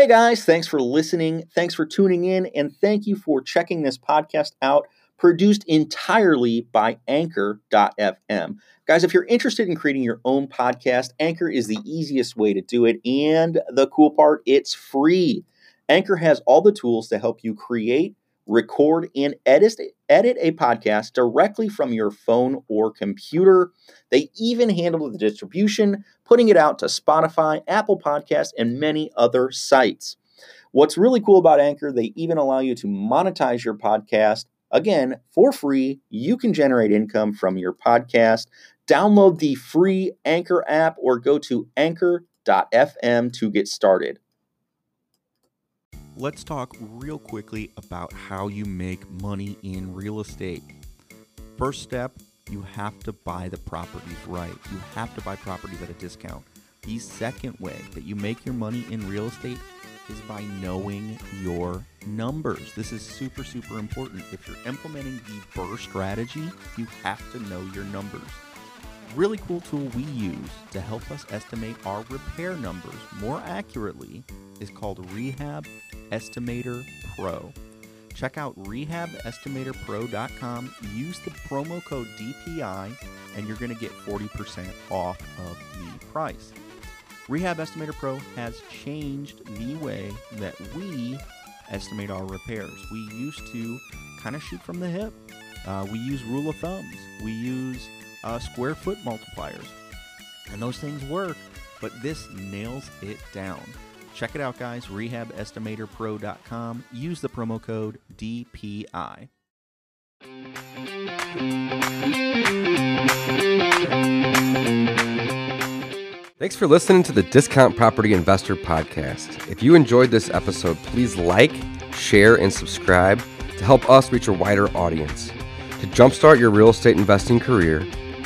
Hey guys, thanks for listening. Thanks for tuning in. And thank you for checking this podcast out, produced entirely by Anchor.fm. Guys, if you're interested in creating your own podcast, Anchor is the easiest way to do it. And the cool part, it's free. Anchor has all the tools to help you create, record, and edit, edit a podcast directly from your phone or computer. They even handle the distribution, putting it out to Spotify, Apple Podcasts, and many other sites. What's really cool about Anchor, they even allow you to monetize your podcast. Again, for free, you can generate income from your podcast. Download the free Anchor app or go to anchor.fm to get started let's talk real quickly about how you make money in real estate. First step, you have to buy the properties right. You have to buy properties at a discount. The second way that you make your money in real estate is by knowing your numbers. This is super, super important. If you're implementing the BRRRR strategy, you have to know your numbers. Really cool tool we use to help us estimate our repair numbers more accurately is called Rehab Estimator Pro. Check out rehabestimatorpro.com, use the promo code DPI, and you're going to get 40% off of the price. Rehab Estimator Pro has changed the way that we estimate our repairs. We used to kind of shoot from the hip. Uh, we use rule of thumbs. We use uh, square foot multipliers. And those things work, but this nails it down. Check it out, guys. RehabEstimatorPro.com. Use the promo code DPI. Thanks for listening to the Discount Property Investor Podcast. If you enjoyed this episode, please like, share, and subscribe to help us reach a wider audience. To jumpstart your real estate investing career,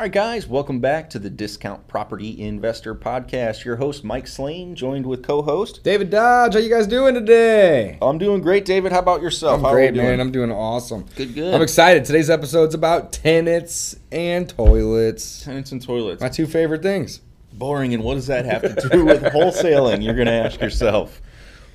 All right, guys, welcome back to the Discount Property Investor Podcast. Your host, Mike Slane, joined with co host David Dodge. How you guys doing today? I'm doing great, David. How about yourself? I'm How great, man. I'm doing awesome. Good, good. I'm excited. Today's episode's about tenants and toilets. Tenants and toilets. My two favorite things. Boring, and what does that have to do with wholesaling? You're going to ask yourself.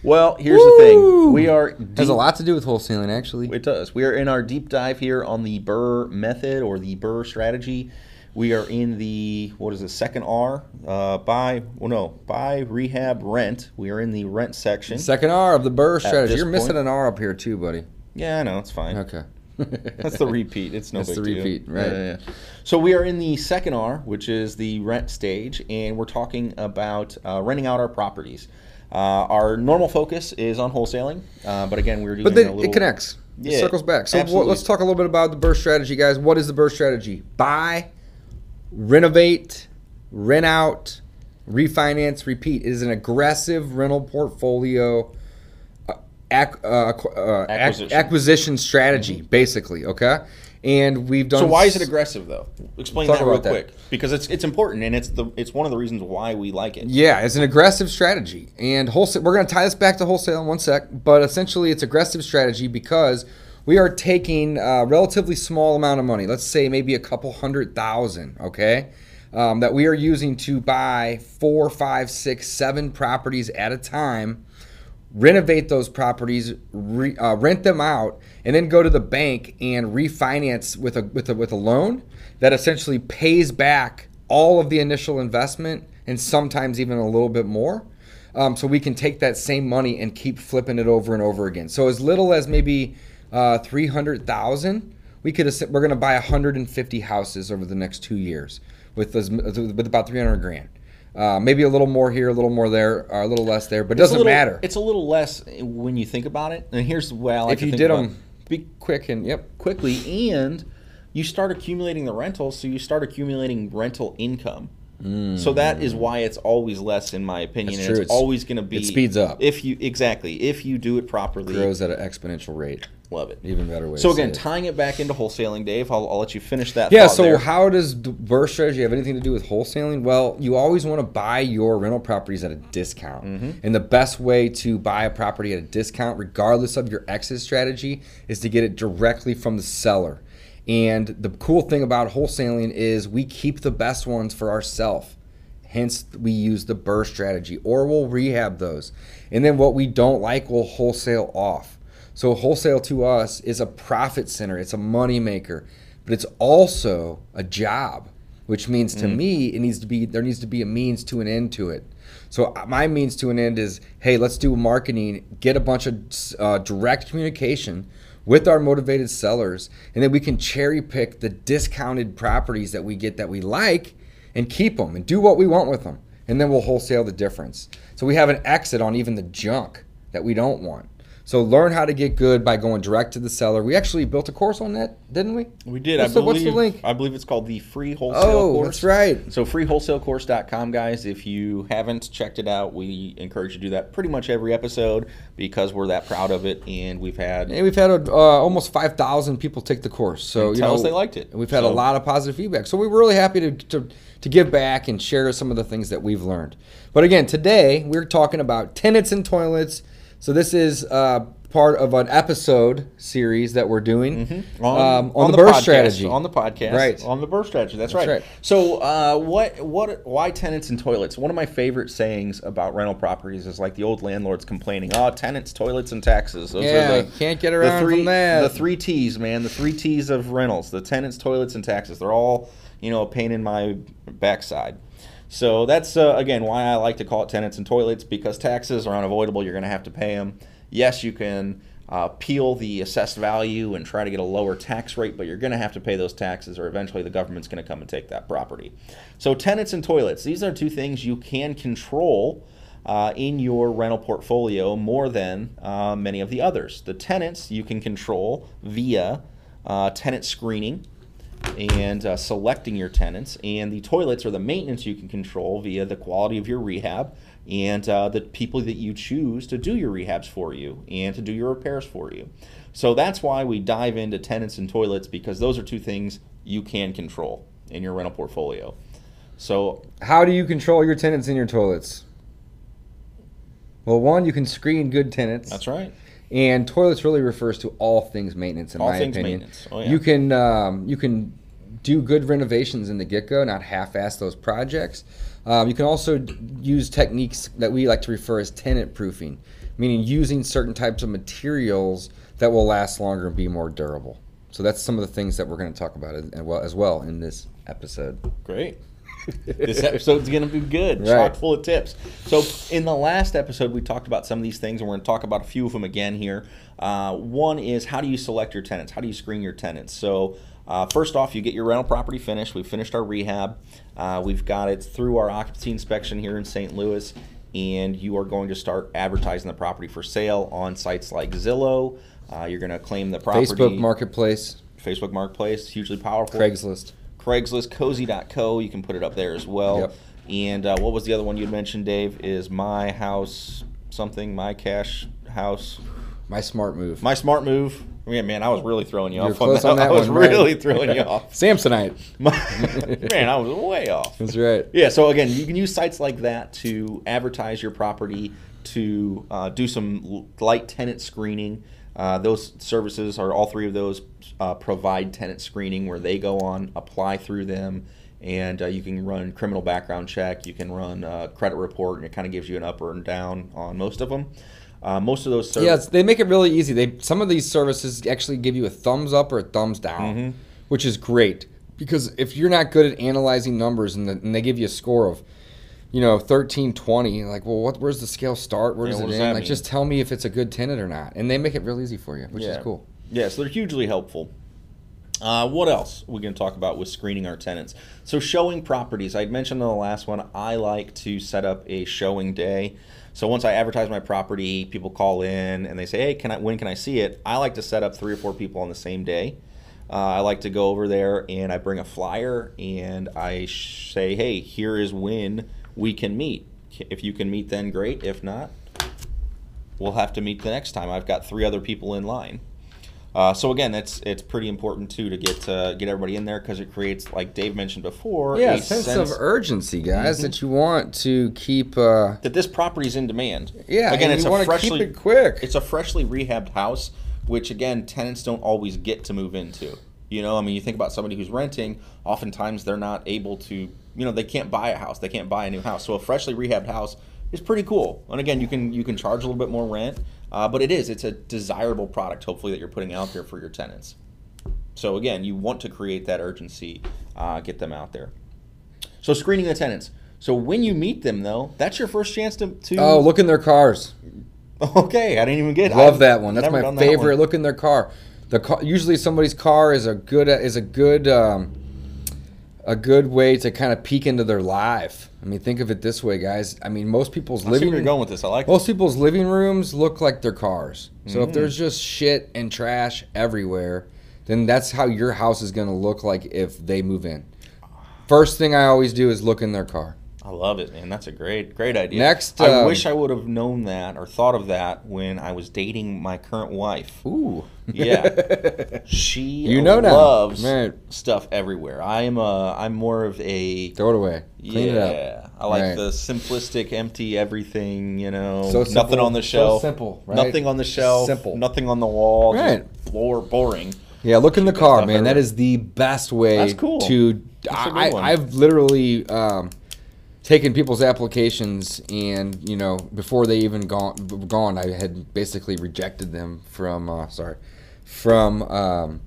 Well, here's Woo! the thing. We are deep, has a lot to do with wholesaling, actually. It does. We are in our deep dive here on the BRRRR method or the BRRRR strategy. We are in the what is the second R? Uh, buy well no buy rehab rent. We are in the rent section. Second R of the BRRRR strategy. You're missing point. an R up here too, buddy. Yeah, I know it's fine. Okay. That's the repeat. It's no That's big the repeat, deal. right? Yeah, yeah. So we are in the second R, which is the rent stage, and we're talking about uh, renting out our properties. Uh, our normal focus is on wholesaling, uh, but again, we're doing. But then little, it connects. It circles back. So what, let's talk a little bit about the BRRRR strategy, guys. What is the BRRRR strategy? Buy renovate, rent out, refinance, repeat. It is an aggressive rental portfolio uh, ac- uh, uh, acquisition. acquisition. strategy, mm-hmm. basically. Okay. And we've done. So why is it aggressive though? Explain that real quick, that. because it's it's important and it's the it's one of the reasons why we like it. Yeah, it's an aggressive strategy, and wholesale. We're going to tie this back to wholesale in one sec, but essentially, it's aggressive strategy because we are taking a relatively small amount of money, let's say maybe a couple hundred thousand, okay, um, that we are using to buy four, five, six, seven properties at a time, renovate those properties, re, uh, rent them out, and then go to the bank and refinance with a with a with a loan that essentially pays back all of the initial investment and sometimes even a little bit more. Um, so we can take that same money and keep flipping it over and over again. So as little as maybe uh, 300,000, we could we're going to buy 150 houses over the next two years with this, with about 300 grand. Uh, maybe a little more here, a little more there, or a little less there, but it doesn't little, matter. It's a little less when you think about it. And here's the way I like if you did them be quick and yep quickly, and you start accumulating the rentals, so you start accumulating rental income. Mm. So that is why it's always less, in my opinion. It's, it's always going to be. It speeds up if you exactly if you do it properly. It grows at an exponential rate. Love it. Even better way. So again, tying it back into wholesaling, Dave, I'll, I'll let you finish that. Yeah, so there. how does the BRRRR strategy have anything to do with wholesaling? Well, you always want to buy your rental properties at a discount. Mm-hmm. And the best way to buy a property at a discount, regardless of your exit strategy, is to get it directly from the seller. And the cool thing about wholesaling is we keep the best ones for ourselves. Hence, we use the BRRRR strategy, or we'll rehab those. And then what we don't like, we'll wholesale off. So, wholesale to us is a profit center, it's a money maker, but it's also a job, which means to me, it needs to be there needs to be a means to an end to it. So, uh, my means to an end is hey, let's do marketing, get a bunch of uh, direct communication with our motivated sellers, and then we can cherry pick the discounted properties that we get that we like and keep them and do what we want with them. And then we'll wholesale the difference. So we have an exit on even the junk that we don't want. So learn how to get good by going direct to the seller. We actually built a course on that, didn't we? we did. What's I the- believe. what's the link? I believe it's called the free wholesale Oh, course. that's right. So freewholesalecourse.com, guys. If you haven't checked it out, we encourage you to do that pretty much every episode because we're that proud of it, and we've had And we've had uh, almost 5,000 people take the course. So, you tell know, us they liked it. We've had a lot of positive feedback. So, we're really happy to, to, to give back and share some of the things that we've learned. But again, today we're talking about tenants and toilets. So, this is uh, part of an episode series that we're doing Mm-hmm. on, um, on, the, BRRRR podcast, strategy. on the podcast, Right. On the BRRRR strategy. That's, That's right. right. So, uh, what, what, why tenants and toilets? One of my favorite sayings about rental properties is like the old landlords complaining, "Oh, tenants, toilets, and taxes." Those Yeah, are the can't get the around three, from that. The three T's, man. The three T's of rentals: the tenants, toilets, and taxes. They're all, you know, a pain in my backside. So that's uh, again why I like to call it tenants and toilets because taxes are unavoidable. You're going to have to pay them. Yes, you can uh, peel the assessed value and try to get a lower tax rate, but you're going to have to pay those taxes, or eventually the government's going to come and take that property. So tenants and toilets. These are two things you can control. Uh, in your rental portfolio more than uh, many of the others. The tenants you can control via uh, tenant screening and uh, selecting your tenants, and the toilets or the maintenance you can control via the quality of your rehab and uh, the people that you choose to do your rehabs for you and to do your repairs for you. So that's why we dive into tenants and toilets because those are two things you can control in your rental portfolio. So How do you control your tenants and your toilets? Well, one, you can screen good tenants. that's right. And toilets really refers to all things maintenance, in All my opinion. Oh, yeah. You can um, you can do good renovations in the get go, not half-ass those projects. Um, you can also use techniques that we like to refer as tenant proofing, meaning using certain types of materials that will last longer and be more durable. So that's some of the things that we're going to talk about as well, as well in this episode. Great. This episode's going to be good, Right. chock full of tips. So, in the last episode, we talked about some of these things, and we're going to talk about a few of them again here. Uh, one is how do you select your tenants? How do you screen your tenants? So, uh, first off, you get your rental property finished. We've finished our rehab. Uh, we've got it through our occupancy inspection here in St. Louis, and you are going to start advertising the property for sale on sites like Zillow. Uh, you're going to claim the property. Facebook Marketplace, Facebook Marketplace, hugely powerful. Craigslist. Craigslist, cozy.co. You can put it up there as well. Yep. And uh, what was the other one you mentioned, Dave? Is my house something? My cash house? My smart move. My smart move? Yeah, man, I was really throwing you You're off close on on that. that I was one, right. really throwing you off. Samsonite. man, I was way off. That's right. Yeah, so again, you can use sites like that to advertise your property, to uh, do some light tenant screening. Uh, those services are all three of those uh, provide tenant screening where they go on, apply through them, and uh, you can run criminal background check. You can run uh, credit report, and it kind of gives you an up or down on most of them. Uh, most of those services. Yes, they make it really easy. They some of these services actually give you a thumbs up or a thumbs down, Mm-hmm. which is great because if you're not good at analyzing numbers and, the, and they give you a score of, you know, 13, 20, like, well, what? Where's the scale start? Where does what it does end? Like, mean? just tell me if it's a good tenant or not, and they make it real easy for you, which is cool. Yeah, so they're hugely helpful. Uh, what else are we're going to talk about with screening our tenants? So showing properties. I mentioned in the last one. I like to set up a showing day. So once I advertise my property, people call in and they say, "Hey, can I? When can I see it?" I like to set up three or four people on the same day. Uh, I like to go over there and I bring a flyer and I sh- say, "Hey, here is when we can meet. If you can meet, then great. If not, we'll have to meet the next time. I've got three other people in line." Uh, so again, it's it's pretty important too to get uh, get everybody in there because it creates, like Dave mentioned before, Yeah, a sense, of urgency, guys, that you want to keep. Uh, that this property's in demand. yeah, again, it's a freshly it quick. it's a freshly rehabbed house, which again tenants don't always get to move into. You know, I mean, you think about somebody who's renting. Oftentimes, they're not able to. You know, they can't buy a house. They can't buy a new house. So a freshly rehabbed house is pretty cool. And again, you can you can charge a little bit more rent, uh, but it is it's a desirable product. Hopefully, that you're putting out there for your tenants. So again, you want to create that urgency, uh, get them out there. So screening the tenants. So when you meet them, though, that's your first chance to. to oh, look in their cars. Okay, I didn't even get. Love I've that one. That's my done that favorite. Look in their car. The car, usually somebody's car is a good is a good um, a good way to kind of peek into their life. I mean, think of it this way, guys. I mean, most people's I see living where you're going with this. I like. most people's living rooms look like their cars. So Mm. if there's just shit and trash everywhere, then that's how your house is going to look like if they move in. First thing I always do is look in their car. I love it, man. That's a great, great idea. Next, I um, wish I would have known that or thought of that when I was dating my current wife. Ooh. Yeah, she You know now. loves Right. stuff everywhere. I am a, I'm more of a Throw it away. Clean yeah. it up. I like Right. the simplistic, empty everything. You know, So nothing on the so shelf. simple, right? Nothing on the shelf. Simple. Nothing on the wall. Right. floor, boring. Yeah, look in the car, man. That everywhere. is the best way That's cool. to. That's I, I've literally um, taken people's applications, and you know, before they even gone, gone, I had basically rejected them from. Uh, sorry, from um,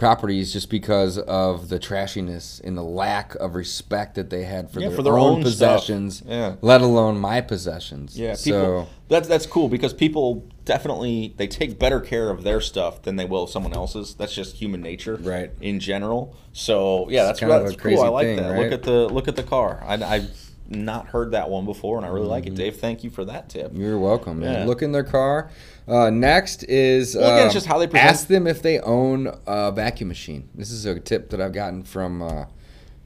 properties just because of the trashiness and the lack of respect that they had for, Yeah, their, for their own, own possessions, Yeah. let alone my possessions. Yeah, so people. That's that's cool because people definitely they take better care of their stuff than they will someone else's. That's just human nature, Right. In general. So yeah, that's, kind of that's a cool. crazy I like thing, that. right? Look at the look at the car. I, I've not heard that one before, and I really like Mm-hmm. it. Dave, thank you for that tip. You're welcome. Man. Yeah. Look in their car. Uh, next is Well, again, uh, just how they present- ask them if they own a vacuum machine. This is a tip that I've gotten from uh,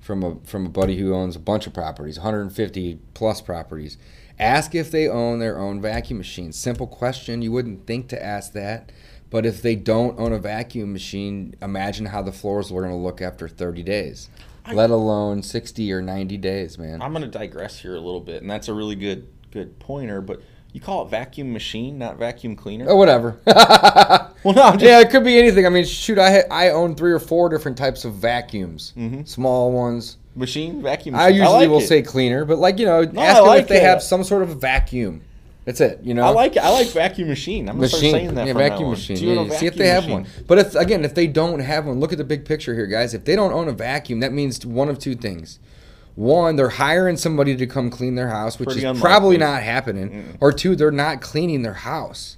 from a from a buddy who owns a bunch of properties, 150 plus properties. Ask if they own their own vacuum machine. Simple question. You wouldn't think to ask that, but if they don't own a vacuum machine, imagine how the floors are going to look after 30 days. Let alone 60 or 90 days, man. I'm going to digress here a little bit, and that's a really good good pointer. But you call it vacuum machine, not vacuum cleaner. Oh, whatever. well, no, just yeah, it could be anything. I mean, shoot, I ha- I own three or four different types of vacuums, Mhm. small ones. machine vacuum. I machine. usually like will it. say cleaner, but like you know, ask I them like if they it. have some sort of vacuum. That's it. You know, I like. I like vacuum machine. I'm gonna start saying that. yeah, vacuum machine. Yeah, a see if vacuum they have machine? one. But if again, if they don't have one, look at the big picture here, guys. If they don't own a vacuum, that means one of two things. One, they're hiring somebody to come clean their house, which Pretty is unlikely. probably not happening. Or two, they're not cleaning their house,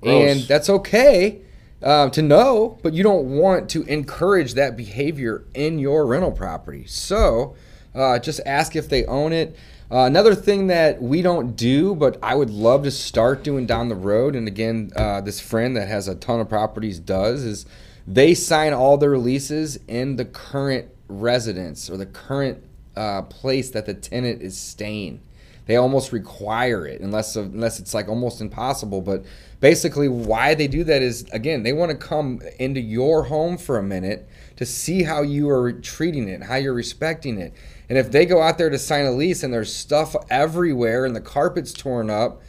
Gross. and that's okay uh, to know. But you don't want to encourage that behavior in your rental property. So, uh, just ask if they own it. Uh, another thing that we don't do, but I would love to start doing down the road, and again, uh, this friend that has a ton of properties does, is they sign all their leases in the current residence or the current uh, place that the tenant is staying. They almost require it, unless unless it's like almost impossible. But basically, why they do that is again, they want to come into your home for a minute to see how you are treating it, how you're respecting it. And if they go out there to sign a lease and there's stuff everywhere and the carpet's torn up,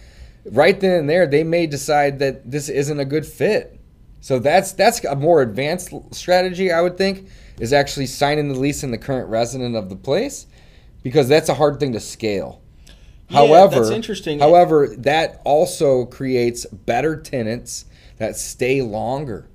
right then and there, they may decide that this isn't a good fit. So that's that's a more advanced strategy, I would think, is actually signing the lease in the current resident of the place, because that's a hard thing to scale. Yeah, however, that's interesting. However, that also creates better tenants that stay longer.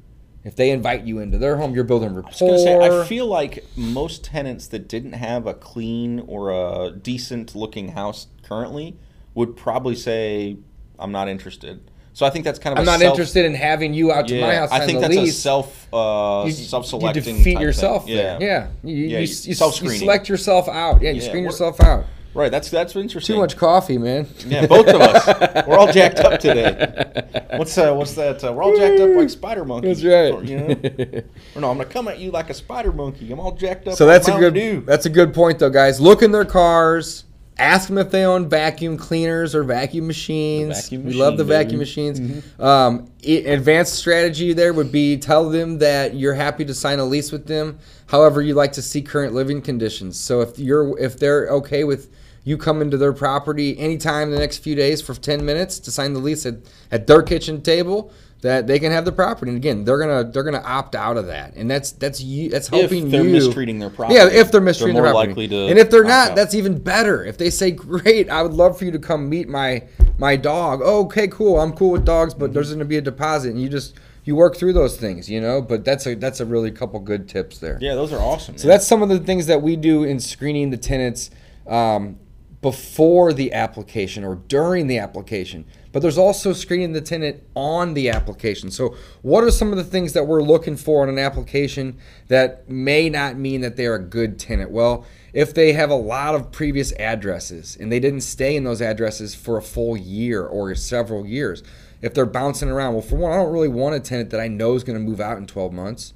If they invite you into their home, you're building I was gonna say, rapport. I feel like most tenants that didn't have a clean or a decent looking house currently would probably say, "I'm not interested." So I think that's kind of. I'm not self- interested in having you out to my house. I think that's lease. a self uh, you, self-selecting. You defeat type yourself thing. there. Yeah, You, you, Yeah, you, you- you, self-screening. select yourself out. Yeah, you Yeah, screen yourself out. Right. That's that's interesting. Too much coffee, man. Yeah, both of us. We're all jacked up today. What's uh, what's that? Uh, we're all jacked up like spider monkeys. That's right. You know? or no, I'm gonna come at you like a spider monkey. I'm all jacked up. So like that's a good Dew. that's a good point though, guys. Look in their cars. Ask them if they own vacuum cleaners or vacuum machines. vacuum we love the machine, vacuum baby. machines. Um, i- advanced strategy there would be tell them that you're happy to sign a lease with them. However, you like to see current living conditions. So if you're if they're okay with you come into their property anytime in the next few days for 10 minutes to sign the lease at, at their kitchen table, that they can have the property. And again, they're gonna they're gonna opt out of that, and that's that's you that's helping you. if they're you. mistreating their property. Yeah, if they're mistreating more their property. likely to and if they're not, out. that's even better. If they say, "Great, I would love for you to come meet my my dog." Oh, okay, cool. I'm cool with dogs, but there's going to be a deposit, and you just you work through those things, you know. But that's a that's a really couple good tips there. yeah, those are awesome. So that's some of the things that we do in screening the tenants um, before the application or during the application. But there's also screening the tenant on the application. So, what are some of the things that we're looking for on an application that may not mean that they're a good tenant? Well, if they have a lot of previous addresses and they didn't stay in those addresses for a full year or several years, if they're bouncing around, well, for one, I don't really want a tenant that I know is going to move out in 12 months.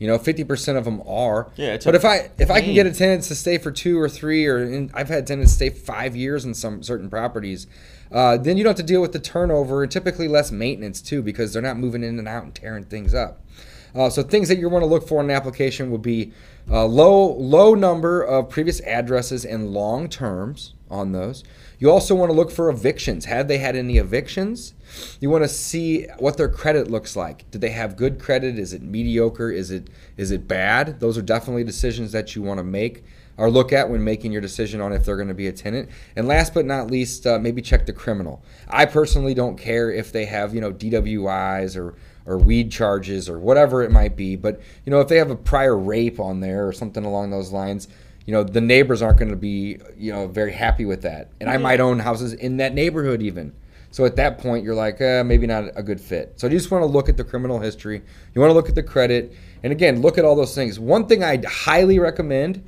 You know, fifty percent of them are. Yeah, it's but if I if I can get a tenant to stay for two or three, or in, I've had tenants stay five years in some certain properties, uh, then you don't have to deal with the turnover and typically less maintenance too because they're not moving in and out and tearing things up. Uh, so things that you want to look for in an application would be uh, low low number of previous addresses and long terms on those. You also want to look for evictions. Have they had any evictions? You want to see what their credit looks like. Did they have good credit? Is it mediocre? Is it is it bad? Those are definitely decisions that you want to make or look at when making your decision on if they're going to be a tenant. And last but not least, uh, maybe check the criminal. I personally don't care if they have you know DWIs or or weed charges or whatever it might be, but you know if they have a prior rape on there or something along those lines. You know the neighbors aren't going to be, you know, very happy with that, and I might own houses in that neighborhood even. So at that point, you're like, uh, maybe not a good fit. So you just want to look at the criminal history. You want to look at the credit, and again, look at all those things. One thing I highly recommend,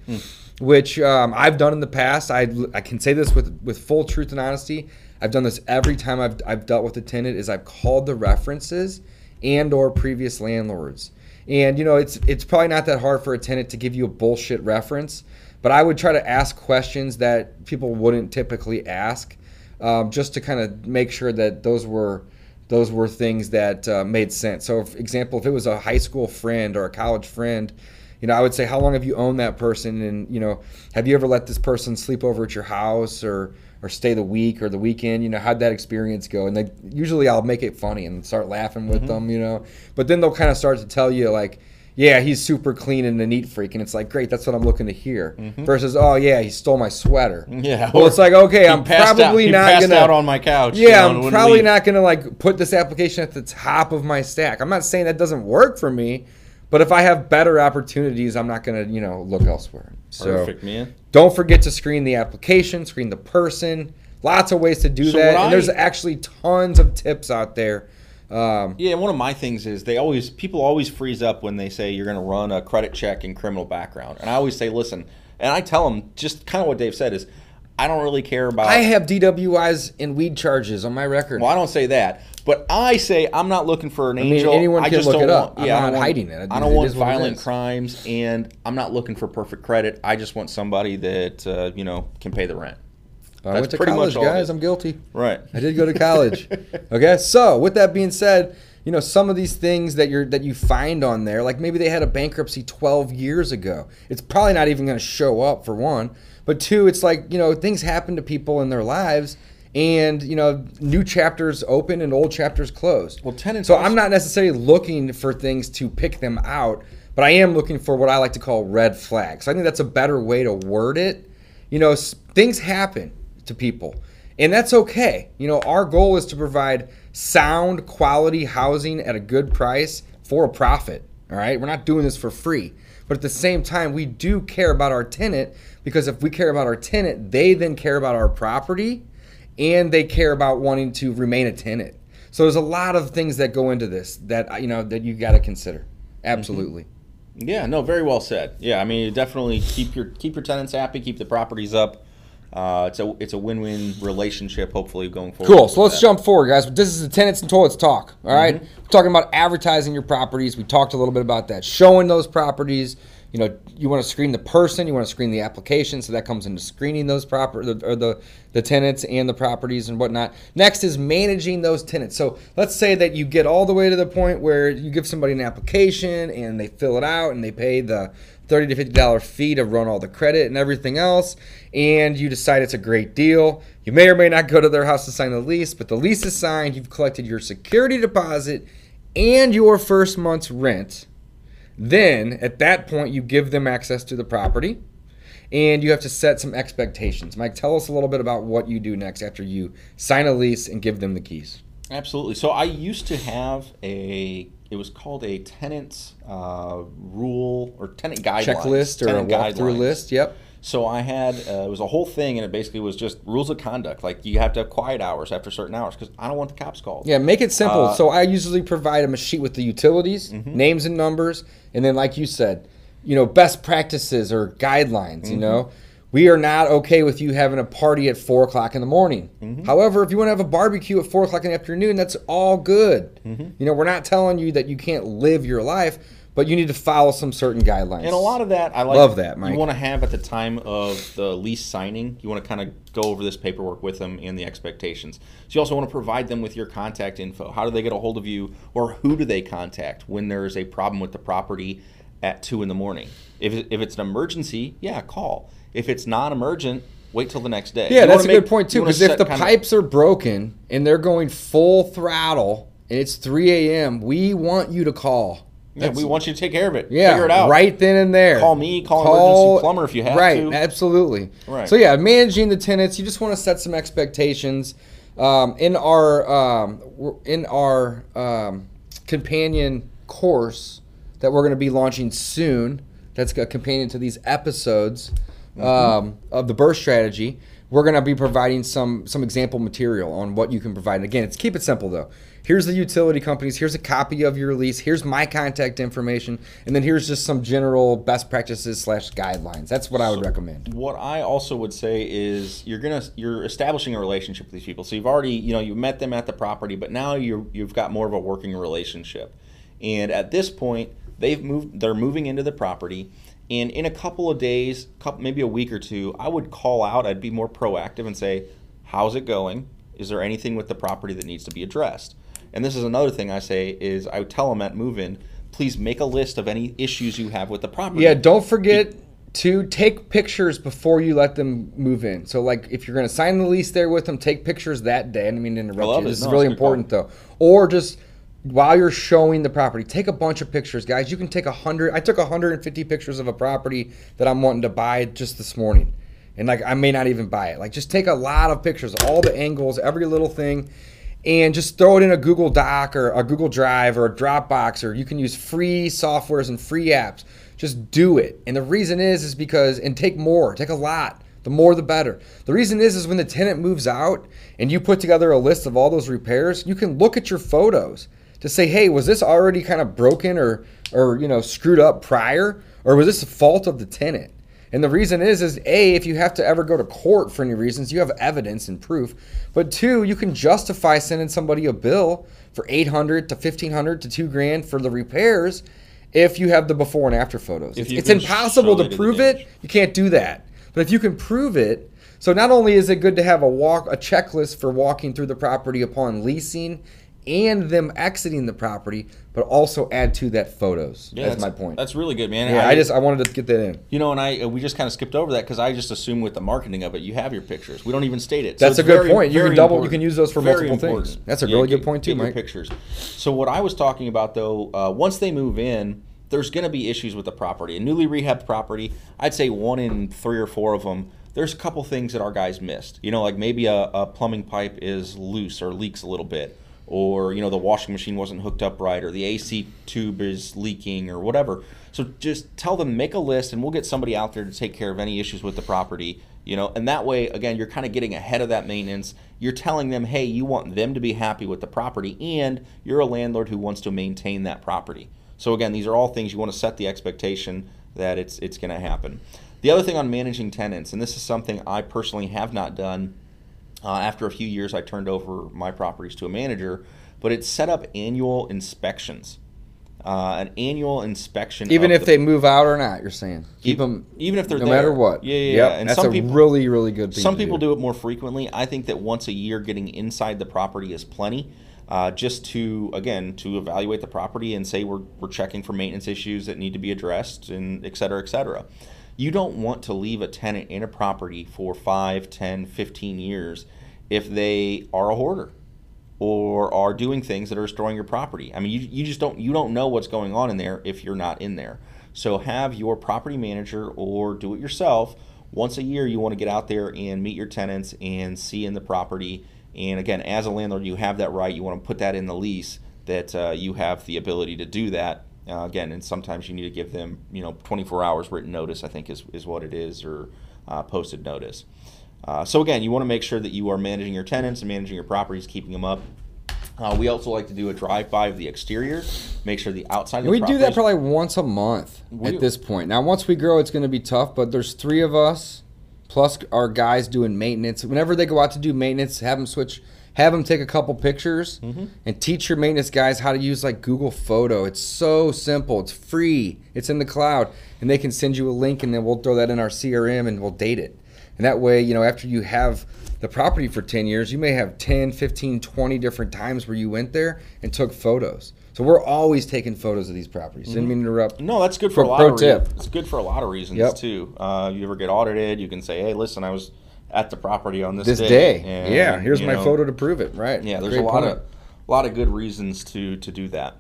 which um, I've done in the past, I, I can say this with with full truth and honesty. I've done this every time I've, I've dealt with a tenant. Is I've called the references and or previous landlords. And you know, it's it's probably not that hard for a tenant to give you a bullshit reference, but I would try to ask questions that people wouldn't typically ask um, just to kind of make sure that those were those were things that uh, made sense. So, for example, if it was a high school friend or a college friend, you know, I would say, how long have you owned that person, and you know, have you ever let this person sleep over at your house or or stay the week or the weekend? You know, how'd that experience go? And they usually I'll make it funny and start laughing with them, you know, but then they'll kind of start to tell you like. Yeah, he's super clean and a neat freak, and it's like, great, that's what I'm looking to hear. Mm-hmm. Versus, oh yeah, he stole my sweater. Yeah. Well, it's like, okay, I'm out- probably he not gonna out on my couch. you yeah, know, I'm probably leave. not gonna like put this application at the top of my stack. I'm not saying that doesn't work for me, but if I have better opportunities, I'm not gonna, you know, look elsewhere. So Perfect, man. don't forget to screen the application, screen the person. Lots of ways to do So that, and there's actually tons of tips out there. Um, Yeah, one of my things is they always people always freeze up when they say you're going to run a credit check and criminal background, and I always say, listen, and I tell them just kind of what Dave said is, I don't really care about. I have DWIs and weed charges on my record. well, I don't say that, but I say I'm not looking for an mean, angel. anyone I can just look don't it up. want. I'm Yeah, I not want, hiding it. I don't It want is what it violent crimes, and I'm not looking for perfect credit. I just want somebody that uh, you know can pay the rent. I went to pretty college, guys. I'm guilty. Right. I did go to college. okay, so with that being said, you know some of these things that you're that you find on there, like maybe they had a bankruptcy 12 years ago. It's probably not even going to show up for one, but two, it's like you know things happen to people in their lives, and you know new chapters open and old chapters closed. Well, tenants So I'm not necessarily looking for things to pick them out, but I am looking for what I like to call red flags. I think that's a better way to word it. You know, s- things happen to people, and that's okay. You know, our goal is to provide sound, quality housing at a good price for a profit. All right, we're not doing this for free. But at the same time, we do care about our tenant because if we care about our tenant, they then care about our property and they care about wanting to remain a tenant. So there's a lot of things that go into this that you know that you got to consider. Absolutely. Mm-hmm. Yeah, no, very well said. Yeah, I mean, you definitely keep your keep your tenants happy, keep the properties up. Uh, it's a it's a win win relationship. Hopefully, going forward. Cool. So let's that. jump forward, guys. This is the tenants and toilets talk. All right? We're talking about advertising your properties. We talked a little bit about that, showing those properties, you know, you want to screen the person, you want to screen the application, so that comes into screening those proper or the the tenants and the properties and whatnot. Next is managing those tenants. So let's say that you get all the way to the point where you give somebody an application and they fill it out and they pay the thirty to fifty dollar fee to run all the credit and everything else, and you decide it's a great deal. You may or may not go to their house to sign the lease, but the lease is signed. You've collected your security deposit and your first month's rent then at that point, you give them access to the property and you have to set some expectations. Mike, tell us a little bit about what you do next after you sign a lease and give them the keys. Absolutely. So I used to have a, it was called a tenant's uh, rule or tenant guidelines. Checklist or tenant a walkthrough guidelines. list. Yep. So I had uh, it was a whole thing, and it basically was just rules of conduct. Like you have to have quiet hours after certain hours because I don't want the cops called. Yeah, make it simple. Uh, so I usually provide them a sheet with the utilities, Mm-hmm. names and numbers, and then like you said, you know, best practices or guidelines. You know, Mm-hmm. We are not okay with you having a party at four o'clock in the morning. Mm-hmm. However, if you want to have a barbecue at four o'clock in the afternoon, that's all good. Mm-hmm. You know, we're not telling you that you can't live your life, but you need to follow some certain guidelines. And a lot of that, I like. Love that, Mike. You want to have at the time of the lease signing. You want to kind of go over this paperwork with them and the expectations. So you also want to provide them with your contact info. How do they get a hold of you, or who do they contact when there's a problem with the property at two in the morning? If if it's an emergency, yeah, call. If it's non-emergent, wait till the next day. Yeah, that's a wanna good point too. Because if the kind of- pipes are broken and they're going full throttle and it's 3 a.m., we want you to call. yeah, we want you to take care of it. Yeah, figure it out. right then and there. Call me, call an emergency plumber if you have right, to. Right, absolutely. Right. So yeah, managing the tenants, you just want to set some expectations. Um, in our um, in our um, companion course that we're going to be launching soon, that's a companion to these episodes Mm-hmm. um, of the BRRRR strategy. We're going to be providing some some example material on what you can provide. And again, it's keep it simple though. Here's the utility companies. Here's a copy of your lease. Here's my contact information, and then here's just some general best practices slash guidelines. That's what I would recommend. What I also would say is you're gonna you're establishing a relationship with these people. So you've already you know you met them at the property, but now you you've got more of a working relationship. And at this point, they've moved. They're moving into the property, and in a couple of days, couple, maybe a week or two, I would call out. I'd be more proactive and say, "How's it going? Is there anything with the property that needs to be addressed?" And this is another thing I say is I would tell them at move-in, please make a list of any issues you have with the property. Yeah, don't forget to take pictures before you let them move in. So, like, if you're going to sign the lease there with them, take pictures that day. I didn't mean to interrupt you. This No, is really good call. important, though. Or just while you're showing the property, take a bunch of pictures, guys. You can take a hundred. I took 150 pictures of a property that I'm wanting to buy just this morning, and like I may not even buy it. Like, just take a lot of pictures, all the angles, every little thing and just throw it in a Google Doc or a Google Drive or a Dropbox or you can use free softwares and free apps. Just do it. And the reason is is because and take more, take a lot. The more the better. The reason is is when the tenant moves out and you put together a list of all those repairs, you can look at your photos to say, "Hey, was this already kind of broken or or you know, screwed up prior or was this a fault of the tenant?" And the reason is, is A, if you have to ever go to court for any reasons, you have evidence and proof. But two, you can justify sending somebody a bill for 800 to 1500 to two grand for the repairs if you have the before and after photos. If It's, impossible to the prove it. You can't do that. But if you can prove it, so not only is it good to have a walk a checklist for walking through the property upon leasing and them exiting the property, but also add to that photos. Yeah, that's my point. That's really good, man. yeah, I, just I wanted to get that in. You know, and I uh, we just kind of skipped over that because I just assume with the marketing of it, you have your pictures. We don't even state it. So That's a good very- point. You can double- you can use those for Very multiple things. That's a really good point too, get Mike. Pictures. So what I was talking about though, uh, once they move in, there's going to be issues with the property. A newly rehabbed property, I'd say one in three or four of them. There's a couple things that our guys missed. You know, like maybe a, a plumbing pipe is loose or leaks a little bit, or you know the washing machine wasn't hooked up right, or the AC tube is leaking, or whatever. So just tell them make a list, and we'll get somebody out there to take care of any issues with the property. You know, and that way, again, you're kind of getting ahead of that maintenance. You're telling them, hey, you want them to be happy with the property, and you're a landlord who wants to maintain that property. So again, these are all things you want to set the expectation that it's it's going to happen. The other thing on managing tenants, and this is something I personally have not done. Uh, after a few years, I turned over my properties to a manager, but it's set up annual inspections. uh, an annual inspection. Even if the- they move out or not, you're saying keep them even if they're no there. matter what. Yeah, yeah. Yep, yeah. And that's some a people really, really good thing. Some people do it more frequently. I think that once a year, getting inside the property is plenty. Uh, just to again to evaluate the property and say we're, we're checking for maintenance issues that need to be addressed and et cetera, et cetera. You don't want to leave a tenant in a property for 5, 10, 15 years if they are a hoarder or are doing things that are destroying your property. I mean, you, you just don't you don't know what's going on in there if you're not in there. So have your property manager or do it yourself. Once a year, you want to get out there and meet your tenants and see in the property. And again, as a landlord, you have that right. You want to put that in the lease that uh, you have the ability to do that. Uh, again, and sometimes you need to give them, you know, 24 hours written notice. I think is is what it is, or uh, posted notice. Uh, so again, you want to make sure that you are managing your tenants and managing your properties, keeping them up. Uh, we also like to do a drive-by of the exterior, make sure the outside. Of the We do that probably once a month We- at this point. Now, once we grow, it's going to be tough, but there's three of us plus our guys doing maintenance. Whenever they go out to do maintenance, have them switch, have them take a couple pictures Mm-hmm. and teach your maintenance guys how to use like Google Photo. It's so simple. It's free. It's in the cloud, and they can send you a link, and then we'll throw that in our CRM and we'll date it. And that way, you know, after you have the property for 10 years, you may have 10, 15, 20 different times where you went there and took photos. So we're always taking photos of these properties. Didn't mean to interrupt. No, that's good for a lot pro of tip. reasons. It's good for a lot of reasons Yep. too. Uh, you ever get audited, you can say, "Hey, listen, I was at the property on this, This day. and, yeah, here's my know, photo to prove it. Right. Yeah, there's Great a lot point. of a lot of good reasons to to do that.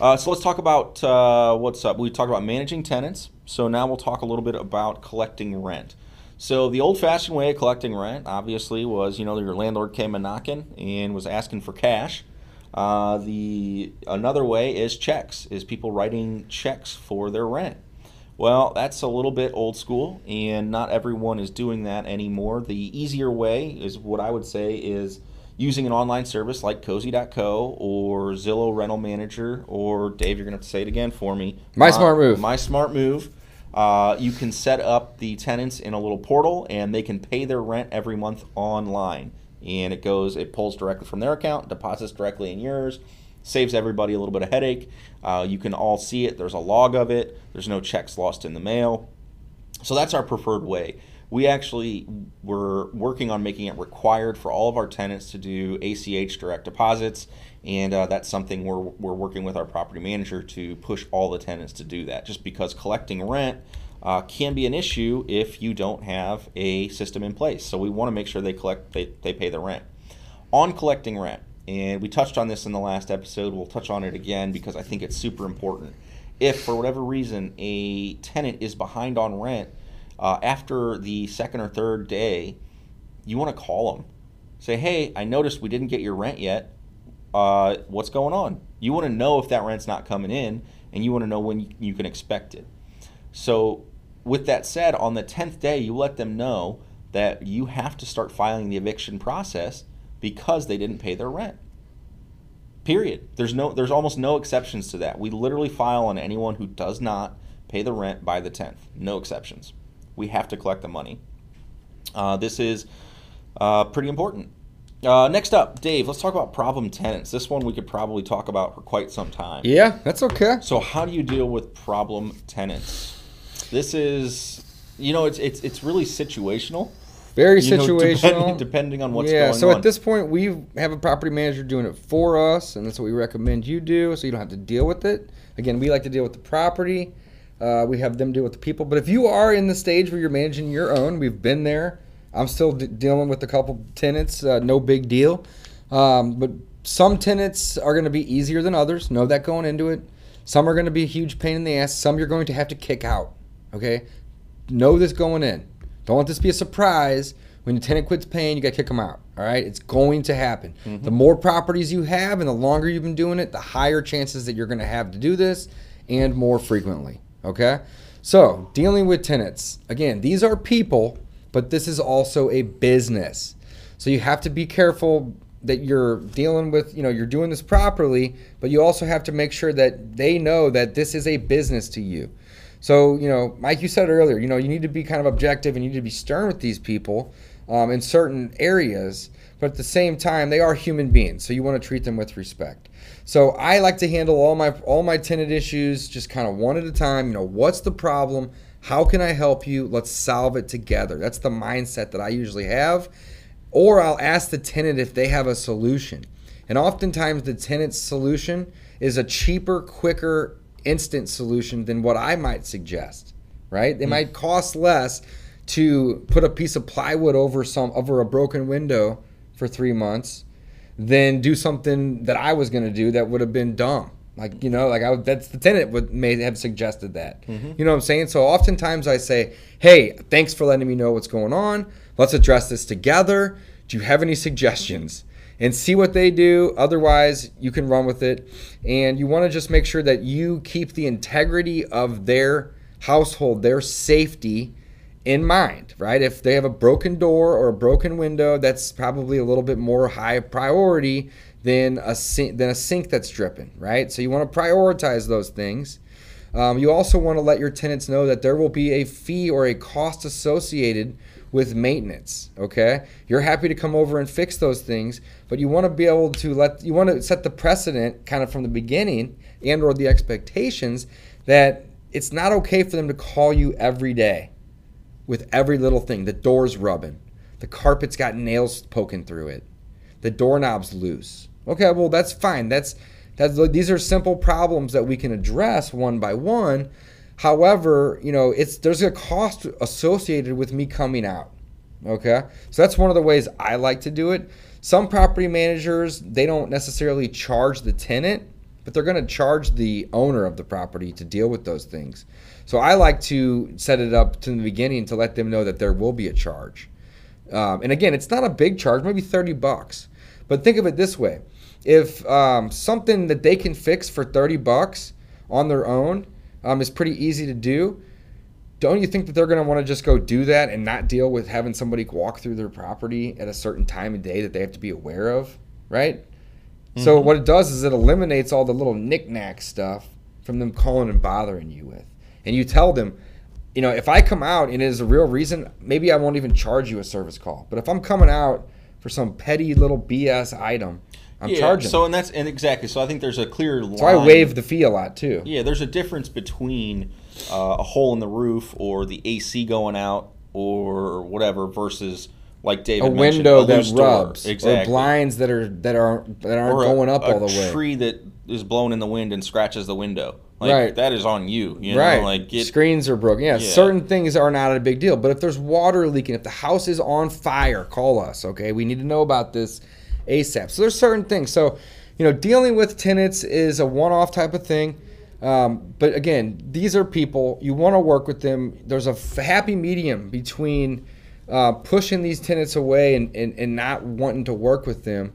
Uh, so let's talk about uh, what's up. We talked about managing tenants. So now we'll talk a little bit about collecting rent. So the old-fashioned way of collecting rent, obviously, was you know your landlord came a knocking and was asking for cash. Uh, the another way is checks, is people writing checks for their rent. Well, that's a little bit old school, and not everyone is doing that anymore. The easier way is what I would say is using an online service like Cozy.co or Zillow Rental Manager, or Dave, you're going to have to say it again for me. My Smart Move. My Smart Move. Uh, you can set up the tenants in a little portal, and they can pay their rent every month online. And it goes, it pulls directly from their account, deposits directly in yours, saves everybody a little bit of headache. Uh, you can all see it. There's a log of it. There's no checks lost in the mail. So that's our preferred way. We actually were working on making it required for all of our tenants to do ACH direct deposits, and uh, that's something we're, we're working with our property manager to push all the tenants to do that. Just because collecting rent uh, can be an issue if you don't have a system in place. So we want to make sure they collect they, they pay the rent. On collecting rent, and we touched on this in the last episode. We'll touch on it again because I think it's super important. If for whatever reason a tenant is behind on rent, uh, after the second or third day, you want to call them. Say, hey, I noticed we didn't get your rent yet. Uh, what's going on? You want to know if that rent's not coming in, and you want to know when you, you can expect it. So, with that said, on the 10th day, you let them know that you have to start filing the eviction process because they didn't pay their rent. Period. There's no there's almost no exceptions to that. We literally file on anyone who does not pay the rent by the 10th. No exceptions. We have to collect the money. Uh, this is uh, pretty important. Uh, next up, Dave, let's talk about problem tenants. This one we could probably talk about for quite some time. Yeah, that's okay. So how do you deal with problem tenants? This is, you know, it's it's it's really situational. Very You know, situational. depending, depending on what's yeah, going on. Yeah, so at this point, we have a property manager doing it for us, and that's what we recommend you do, so you don't have to deal with it. Again, we like to deal with the property. Uh, we have them deal with the people. But if you are in the stage where you're managing your own, we've been there. I'm still d- dealing with a couple tenants. Uh, no big deal. Um, but some tenants are going to be easier than others. Know that going into it. Some are going to be a huge pain in the ass. Some you're going to have to kick out. Okay, know this going in. Don't let this be a surprise. When your tenant quits paying, you got to kick them out. All right, it's going to happen. Mm-hmm. The more properties you have, and the longer you've been doing it, the higher chances that you're going to have to do this, and more frequently. Okay, so dealing with tenants again, these are people, but this is also a business. So you have to be careful that you're dealing with, you know, you're doing this properly, but you also have to make sure that they know that this is a business to you. So, you know, Mike, you said earlier, you know, you need to be kind of objective and you need to be stern with these people. um, in certain areas, but at the same time, they are human beings, so you want to treat them with respect. So I like to handle all my all my tenant issues just kind of one at a time. You know, what's the problem? How can I help you? Let's solve it together. That's the mindset that I usually have. Or I'll ask the tenant if they have a solution. And oftentimes the tenant's solution is a cheaper, quicker, instant solution than what I might suggest. Right? They mm. might cost less to put a piece of plywood over some over a broken window for 3 months than do something that I was going to do that would have been dumb. Like you know, like I that's the tenant would may have suggested that. Mm-hmm. You know what I'm saying? So oftentimes I say, "Hey, thanks for letting me know what's going on. Let's address this together. Do you have any suggestions?" And see what they do. Otherwise, you can run with it. And you want to just make sure that you keep the integrity of their household, their safety in mind, right? If they have a broken door or a broken window, that's probably a little bit more high priority than a sink, than a sink that's dripping, right? So you want to prioritize those things. Um, you also want to let your tenants know that there will be a fee or a cost associated with maintenance. Okay, you're happy to come over and fix those things, but you want to be able to let you want to set the precedent kind of from the beginning and or the expectations that it's not okay for them to call you every day with every little thing. The door's rubbing, the carpet's got nails poking through it, the doorknob's loose. Okay, well that's fine. That's that's these are simple problems that we can address one by one. However, you know, it's there's a cost associated with me coming out. Okay? So that's one of the ways I like to do it. Some property managers, they don't necessarily charge the tenant, but they're going to charge the owner of the property to deal with those things. So I like to set it up to the beginning to let them know that there will be a charge. Um, and again, it's not a big charge, maybe 30 bucks. But think of it this way if um, something that they can fix for 30 bucks on their own um, is pretty easy to do, don't you think that they're going to want to just go do that and not deal with having somebody walk through their property at a certain time of day that they have to be aware of, right? Mm-hmm. So what it does is it eliminates all the little knickknack stuff from them calling and bothering you with. And you tell them, you know, if I come out and it is a real reason, maybe I won't even charge you a service call. But if I'm coming out for some petty little BS item, I'm yeah, charging. So and that's and exactly. So I think there's a clear line. So I waive the fee a lot too. Yeah, there's a difference between uh, a hole in the roof or the AC going out or whatever versus like David a window that rubs exactly. or blinds that are that are that aren't or going up all the way. Or a tree that is blown in the wind and scratches the window. Like, right. That is on you. you right. Like get, screens are broken. Yeah, yeah, Certain things are not a big deal. But if there's water leaking, if the house is on fire, call us. Okay. We need to know about this ASAP. So there's certain things. So, you know, dealing with tenants is a one-off type of thing. Um, but again, these are people you want to work with them. There's a f- happy medium between uh, pushing these tenants away and, and, and not wanting to work with them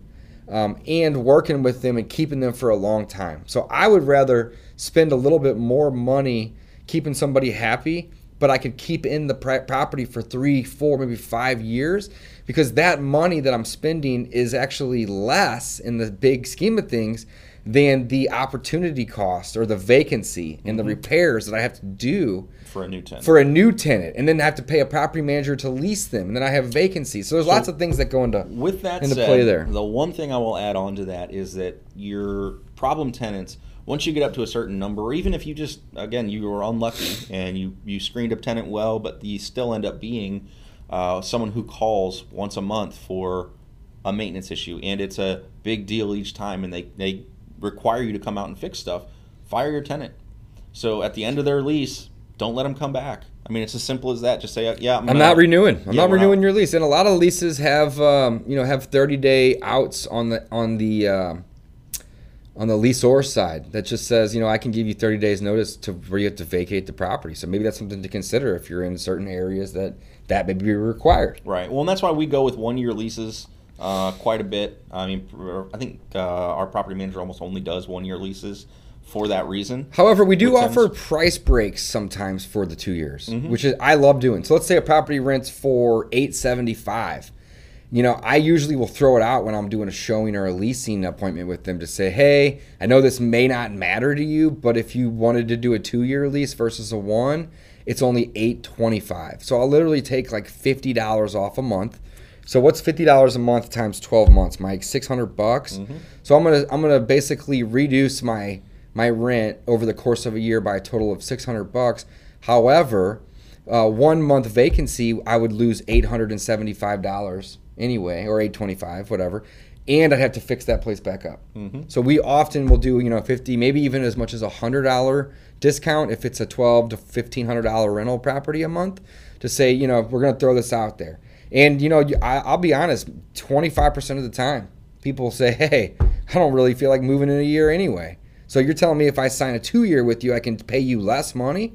um, and working with them and keeping them for a long time. So I would rather spend a little bit more money keeping somebody happy, but I could keep in the property for three, four, maybe five years because that money that I'm spending is actually less in the big scheme of things than the opportunity cost or the vacancy and mm-hmm. the repairs that I have to do for a new tenant. For a new tenant, and then I have to pay a property manager to lease them, and then I have vacancies. So there's so lots of things that go into with that into said, play there. The one thing I will add on to that is that your problem tenants once you get up to a certain number, or even if you just again you were unlucky and you you screened a tenant well, but you still end up being uh, someone who calls once a month for a maintenance issue, and it's a big deal each time, and they they require you to come out and fix stuff, fire your tenant. So at the end of their lease, don't let them come back. I mean, it's as simple as that. Just say, "Yeah, I'm, I'm not renewing. I'm yeah, not renewing your lease." And a lot of leases have, um, you know, have 30 day outs on the on the uh, on the lessor side that just says, you know, I can give you 30 days notice to where you have to vacate the property. So maybe that's something to consider if you're in certain areas that that may be required. Right. Well, and that's why we go with one year leases uh, quite a bit. I mean, I think uh, our property manager almost only does one year leases for that reason. However, we do offer price breaks sometimes for the two years, mm-hmm. which is I love doing. So let's say a property rents for eight seventy five. You know, I usually will throw it out when I'm doing a showing or a leasing appointment with them to say, hey, I know this may not matter to you, but if you wanted to do a two year lease versus a one, it's only eight twenty five. So I'll literally take like fifty dollars off a month So what's fifty dollars a month times twelve months, Mike? Six hundred bucks. So I'm gonna I'm gonna basically reduce my my rent over the course of a year by a total of six hundred bucks. However, uh, one month vacancy, I would lose eight hundred and seventy five dollars anyway, or eight twenty five, whatever. And I'd have to fix that place back up. So we often will do, you know, fifty, maybe even as much as a hundred dollar discount if it's a twelve to fifteen hundred dollar rental property a month. To say, you know, we're gonna throw this out there. And you know, I, I'll be honest, twenty five percent of the time, people say, "Hey, I don't really feel like moving in a year anyway." So you're telling me if I sign a two year with you, I can pay you less money?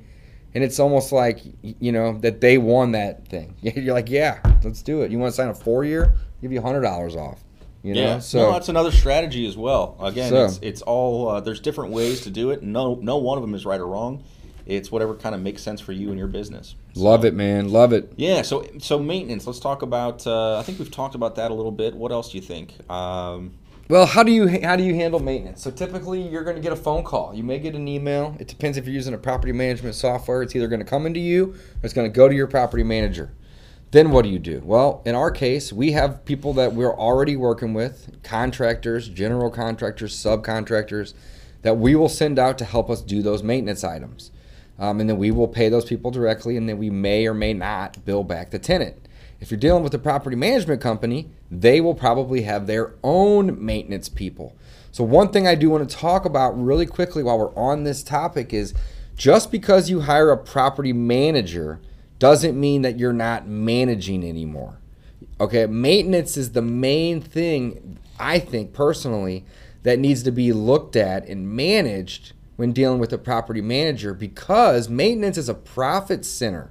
And it's almost like you know that they won that thing. You're like, "Yeah, let's do it." You want to sign a four year? Give you hundred dollars off. You know, Yeah, so no, that's another strategy as well. Again, So- it's, it's all uh, there's different ways to do it. No, no one of them is right or wrong. It's whatever kind of makes sense for you and your business. love it, man, love it. Yeah. So so maintenance. Let's talk about. Uh, I think we've talked about that a little bit. What else do you think? Um, Well, how do you how do you handle maintenance? So typically, you're going to get a phone call. You may get an email. It depends if you're using a property management software. It's either going to come into you or it's going to go to your property manager. Then what do you do? Well, in our case, we have people that we're already working with, contractors, general contractors, subcontractors, that we will send out to help us do those maintenance items. Um, and then we will pay those people directly, and then we may or may not bill back the tenant. If you're dealing with a property management company, they will probably have their own maintenance people. So, one thing I do want to talk about really quickly while we're on this topic is just because you hire a property manager doesn't mean that you're not managing anymore. Okay, maintenance is the main thing, I think personally, that needs to be looked at and managed when dealing with a property manager because maintenance is a profit center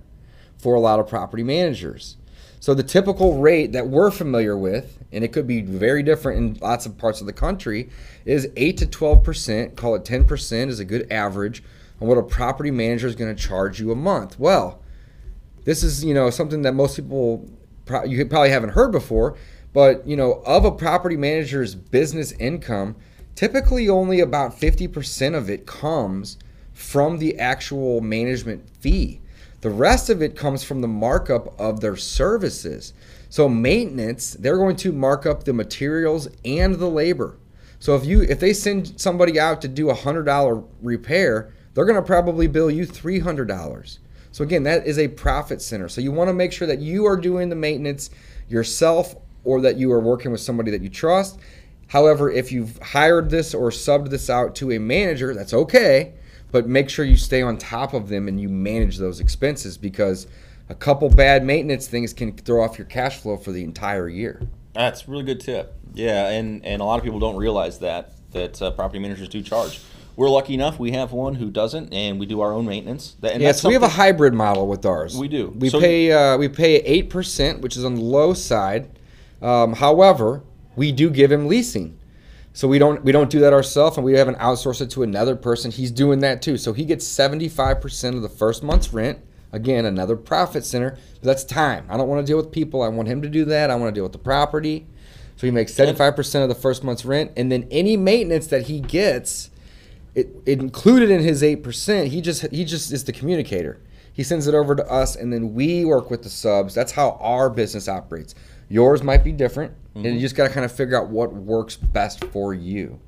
for a lot of property managers. So the typical rate that we're familiar with, and it could be very different in lots of parts of the country, is 8 to 12%, call it 10% is a good average on what a property manager is going to charge you a month. Well, this is you know something that most people pro- you probably haven't heard before but you know of a property manager's business income typically only about 50% of it comes from the actual management fee. The rest of it comes from the markup of their services. So maintenance they're going to mark up the materials and the labor. So if you if they send somebody out to do a hundred dollar repair they're going to probably bill you three hundred dollars so again, that is a profit center. So you want to make sure that you are doing the maintenance yourself or that you are working with somebody that you trust. However, if you've hired this or subbed this out to a manager, that's okay, but make sure you stay on top of them and you manage those expenses because a couple bad maintenance things can throw off your cash flow for the entire year. That's a really good tip. Yeah, and and a lot of people don't realize that that uh, property managers do charge. We're lucky enough; we have one who doesn't, and we do our own maintenance. That, and Yes, we have a hybrid model with ours. We do. We So- pay uh, we pay eight percent, which is on the low side. Um, however, we do give him leasing, so we don't we don't do that ourselves, and we haven't outsourced it to another person. He's doing that too, so he gets seventy five percent of the first month's rent. Again, another profit center. But that's time. I don't want to deal with people. I want him to do that. I want to deal with the property. So he makes seventy five percent of the first month's rent, and then any maintenance that he gets it, it included in his eight percent. He just he just is the communicator. He sends it over to us, and then we work with the subs. That's how our business operates. Yours might be different, and you just got to kind of figure out what works best for you.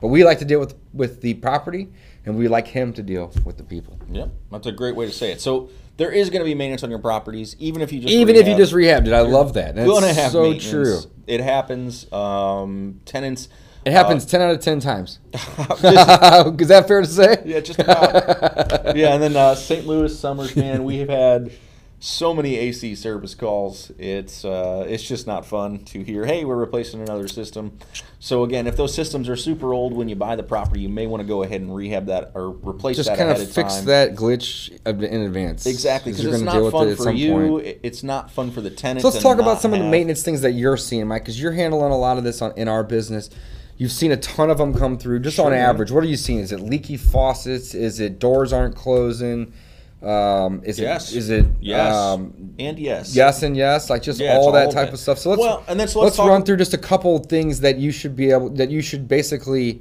But we like to deal with with the property, and we like him to deal with the people. Yep, that's a great way to say it. So there is going to be maintenance on your properties, even if you just Even if you just rehabbed it, I love that. That's gonna have so true. It happens. Um, tenants. It happens ten out of ten times. is that fair to say? Yeah, just about. yeah, and then uh, St. Louis summers, man, we have had so many AC service calls. It's uh, it's just not fun to hear. Hey, we're replacing another system. So again, if those systems are super old when you buy the property, you may want to go ahead and rehab that or replace Just that kind ahead of of fix time. that glitch in advance. Exactly, because it's not fun it for you. point. It's not fun for the tenants. So let's talk about some of the maintenance things that you're seeing, Mike, because you're handling a lot of this on, in our business. You've seen a ton of them come through. Just on Sure. average, what are you seeing? Is it leaky faucets? Is it doors aren't closing? Um, is Yes. it is it Yes. um, and yes. yes and yes? Like just Yeah, all that all of type it. of stuff. So let's Well, and then so let's let's run through just a couple things that you should be able that you should basically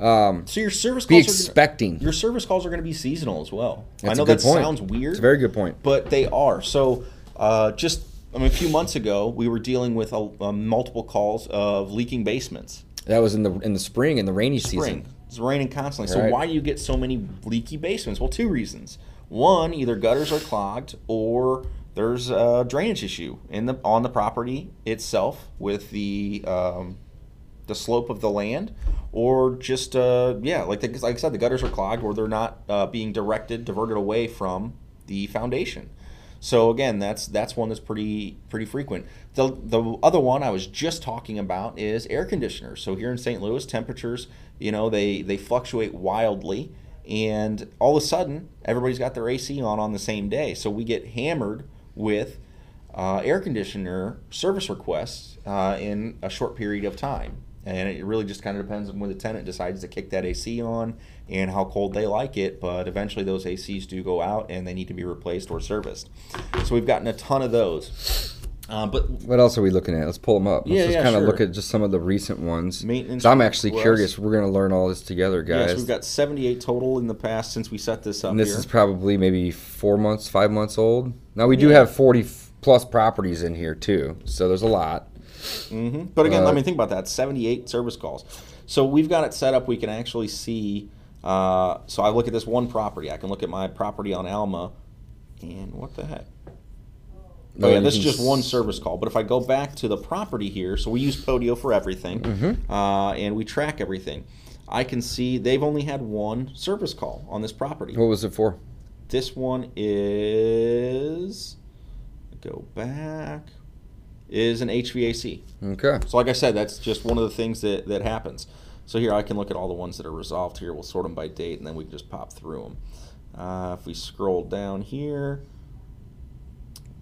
um, So your service be calls are gonna- expecting. your service calls are going to be seasonal as well. That's I know that point. sounds weird. It's a very good point. but they are. So uh, just I mean, a few months ago, we were dealing with a, a multiple calls of leaking basements. That was in the in the spring in the rainy Spring. season. It's raining constantly. So Right. why do you get so many leaky basements? Well, two reasons. One, either gutters are clogged or there's a drainage issue in the on the property itself with the um, the slope of the land, or just uh, yeah, like the, like I said, the gutters are clogged or they're not uh, being directed, diverted away from the foundation. So again, that's that's one that's pretty pretty frequent. The the other one I was just talking about is air conditioners. So here in St. Louis, temperatures, you know, they they fluctuate wildly, and all of a sudden, everybody's got their AC on on the same day. So we get hammered with uh, air conditioner service requests uh, in a short period of time. And it really just kind of depends on when the tenant decides to kick that AC on and how cold they like it. But eventually, those ACs do go out and they need to be replaced or serviced. So we've gotten a ton of those. Uh, but What else are we looking at? Let's pull them up. Let's Yeah, just yeah, kind of look at just some of the recent ones. Maintenance So I'm actually curious. We're going to learn all this together, guys. yes, we've got 78 total in the past since we set this up and this here. is probably maybe four months, five months old. Now we do Yeah. have 40 plus properties in here too, so there's a lot. Mm-hmm. But again, Uh, let me think about that. 78 service calls. So we've got it set up. We can actually see. Uh, so I look at this one property. I can look at my property on Alma, and what the heck? Oh yeah, this is just one service call. But if I go back to the property here, so we use Podio for everything, Mm-hmm. uh, and we track everything. I can see they've only had one service call on this property. What was it for? This one is go back is an HVAC. Okay. So like I said, that's just one of the things that, that happens. So here I can look at all the ones that are resolved here. We'll sort them by date, and then we can just pop through them. Uh, if we scroll down here,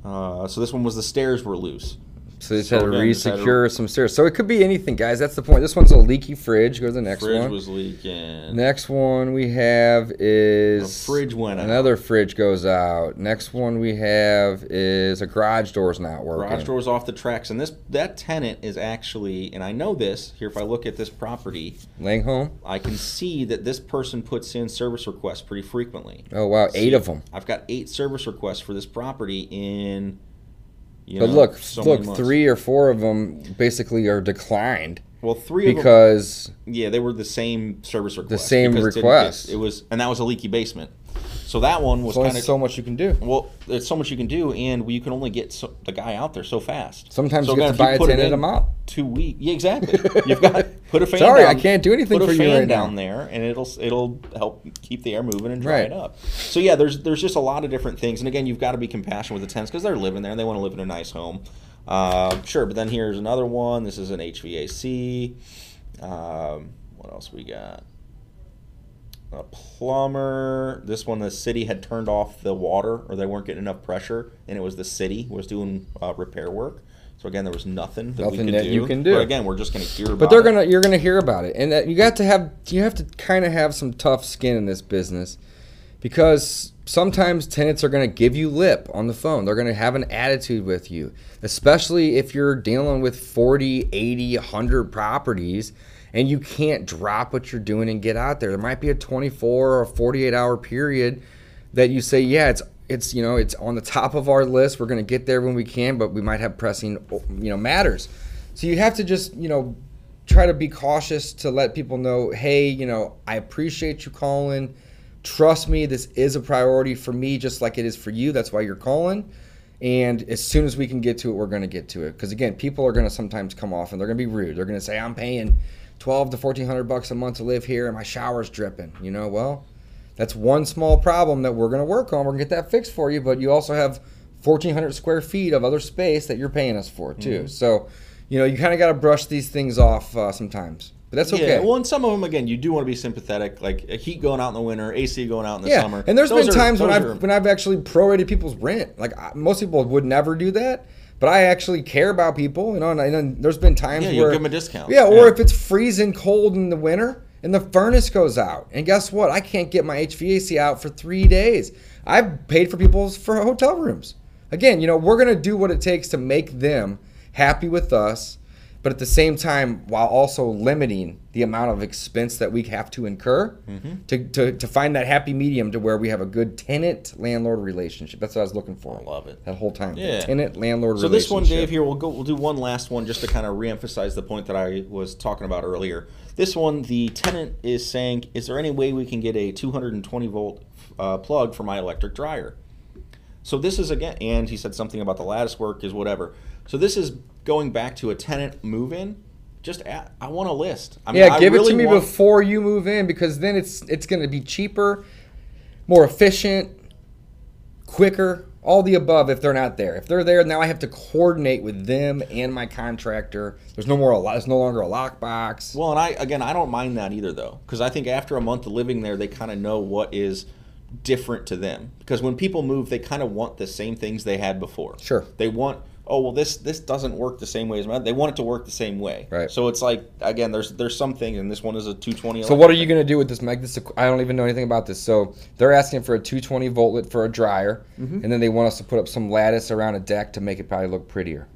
uh, so this one was the stairs were loose. So they just had to again, to- re-secure some stairs. So it could be anything, guys. That's the point. This one's a leaky fridge. Go to the next fridge one. was leaking. Next one we have is The fridge went out. Another fridge goes out. Next one we have is a garage door's not working. Garage doors off the tracks, and this that tenant is actually, and I know this here. If I look at this property, Laying home. I can see that this person puts in service requests pretty frequently. Oh wow, eight of them. I've got eight service requests for this property in. You But know, look, so look, three or four of them basically are declined Well, three of them. because Yeah, they were the same service request. The same because it request. get- It was, and that was a leaky basement. So that one was kind of so much you can do. Well, there's so much you can do, and you can only get so, the guy out there so fast. Sometimes so you again, have to buy a tenant in them out. Two weeks. Yeah, exactly. You've got put a fan. Sorry, down, I can't do anything for you. put a fan right down now. there, and it'll it'll help keep the air moving and dry Right. it up. So yeah, there's there's just a lot of different things, and again, you've got to be compassionate with the tenants because they're living there and they want to live in a nice home. Uh, sure, but then here's another one. This is an HVAC. Um, what else we got? A plumber. This one, the city had turned off the water, or they weren't getting enough pressure, and it was the city was doing uh, repair work. So again, there was nothing that we Nothing could that do. you can do. But again, we're just going to hear about. But they're gonna you're gonna hear about it, and that you got to have you have to kind of have some tough skin in this business, because sometimes tenants are gonna give you lip on the phone. They're gonna have an attitude with you, especially if you're dealing with 40, 80, 100 properties, and you can't drop what you're doing and get out there. There might be a 24 or 48 hour period that you say, yeah, it's it's you know it's on the top of our list. We're gonna get there when we can, but we might have pressing you know matters. So you have to just you know try to be cautious to let people know, hey, you know, I appreciate you calling. Trust me, this is a priority for me, just like it is for you. That's why you're calling. And as soon as we can get to it, we're going to get to it. Because again, people are going to sometimes come off and they're going to be rude. They're going to say, "I'm paying twelve to fourteen hundred bucks a month to live here, and my shower's dripping." You know, well, that's one small problem that we're going to work on. We're going to get that fixed for you. But you also have fourteen hundred square feet of other space that you're paying us for too. So, you know, you kind of got to brush these things off uh, sometimes. But that's okay. Yeah, well, and some of them again, you do want to be sympathetic, like heat going out in the winter, AC going out in the yeah, summer. and there's Those been are- times when I've are- when I've actually prorated people's rent. Like I, most people would never do that, but I actually care about people. You know, and, I, and there's been times yeah, you give them a discount. yeah, or if it's freezing cold in the winter and the furnace goes out, and guess what? I can't get my HVAC out for three days. I've paid for people's for hotel rooms. Again, you know, we're gonna do what it takes to make them happy with us. But at the same time, while also limiting the amount of expense that we have to incur to, to, to find that happy medium to where we have a good tenant landlord relationship. That's what I was looking for. I love it. That whole time. Yeah. Tenant landlord So this one, Dave, here we'll go. We'll do one last one just to kind of reemphasize the point that I was talking about earlier. This one, the tenant is saying, "Is there any way we can get a 220 volt uh, plug for my electric dryer?" So this is again, and he said something about the lattice work is whatever. So this is going back to a tenant move in. Just add, I want a list. I mean, Yeah, give it to me want- before you move in because then it's it's going to be cheaper, more efficient, quicker, all the above if they're not there. If they're there, now I have to coordinate with them and my contractor. There's no more a there's no longer a lockbox. Well, and I again, I don't mind that either, though, because I think after a month of living there, they kind of know what is different to them. Because when people move, they kind of want the same things they had before. Sure. They want, oh well, this this doesn't work the same way as mine. They want it to work the same way. Right. So it's like again, there's there's some things, and this one is a 220. So what are you going to do with this, Mike? This I don't even know anything about this. So they're asking for a 220 voltlet for a dryer, Mm-hmm. and then they want us to put up some lattice around a deck to make it probably look prettier.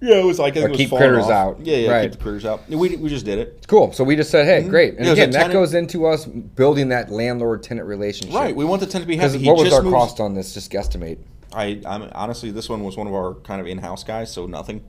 Yeah, it was like I think Or keep critters off. out. Yeah, yeah, Right. keep the critters out. We we just did it. It's cool. So we just said, hey, great. And Mm-hmm. Yeah, was again, that goes into us building that landlord-tenant relationship. Right. We want the tenant to be happy. what he was just our moves- cost on this? Just guesstimate. I I'm honestly, this one was one of our kind of in-house guys, so nothing.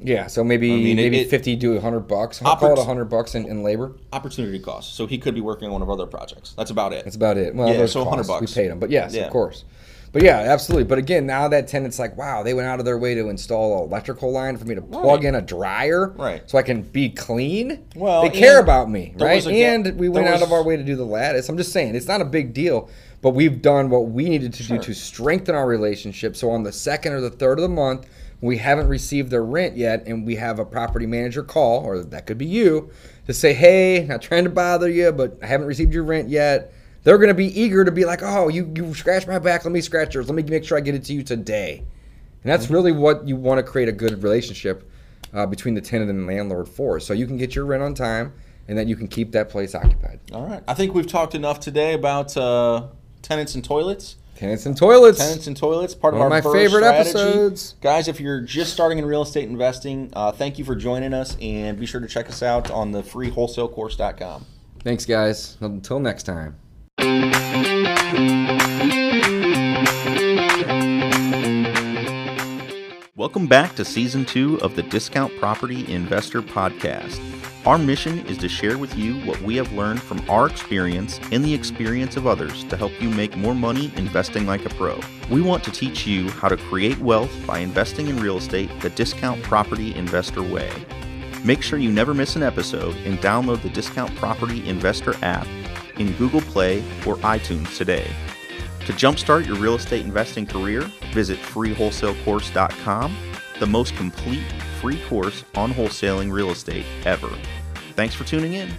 Yeah, so maybe I mean, maybe it- fifty to hundred bucks. I'll call it hundred bucks in, in labor. Opportunity cost. So he could be working on one of our other projects. That's about it. That's about it. Well, Yeah, so 100 bucks. We paid him, but yes, Yeah. of course. But yeah, absolutely. But again, now that tenant's like, wow, they went out of their way to install an electrical line for me to plug Right. in a dryer, Right. So I can be clean. Well, they care about me, right? a and we went there out of our way to do the lattice. I'm just saying, it's not a big deal, but we've done what we needed to Sure. do to strengthen our relationship. So on the second or the third of the month, we haven't received their rent yet, and we have a property manager call, or that could be you, to say, hey, not trying to bother you, but I haven't received your rent yet. They're going to be eager to be like, oh, you, you scratch my back, let me scratch yours, let me make sure I get it to you today. And that's really what you want to create a good relationship uh, between the tenant and the landlord for. So you can get your rent on time, and then you can keep that place occupied. All right. I think we've talked enough today about uh, tenants and toilets. Tenants and toilets. Tenants and toilets, part One of of our my BRRRR favorite strategy. episodes. Guys, if you're just starting in real estate investing, uh, thank you for joining us, and be sure to check us out on the free wholesalecourse.com. Thanks, guys. Until next time. Welcome back to season two of the Discount Property Investor Podcast. Our mission is to share with you what we have learned from our experience and the experience of others to help you make more money investing like a pro. We want to teach you how to create wealth by investing in real estate the Discount Property Investor way. Make sure you never miss an episode and download the Discount Property Investor app in Google Play or iTunes today. To jumpstart your real estate investing career, visit freewholesalecourse.com, the most complete free course on wholesaling real estate ever. Thanks for tuning in.